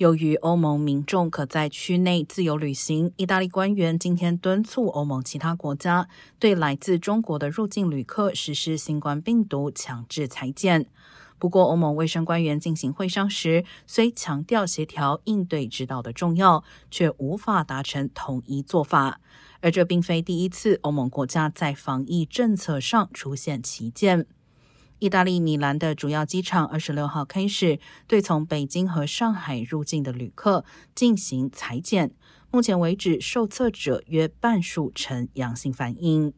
由于欧盟民众可在区内自由旅行，意大利官员今天敦促欧盟其他国家对来自中国的入境旅客实施新冠病毒强制裁剪。不过，欧盟卫生官员进行会商时，虽强调协调应对指导的重要，却无法达成统一做法。而这并非第一次欧盟国家在防疫政策上出现旗舰。意大利米兰的主要机场二十六号开始对从北京和上海入境的旅客进行裁剪，目前为止受测者约半数呈阳性反应。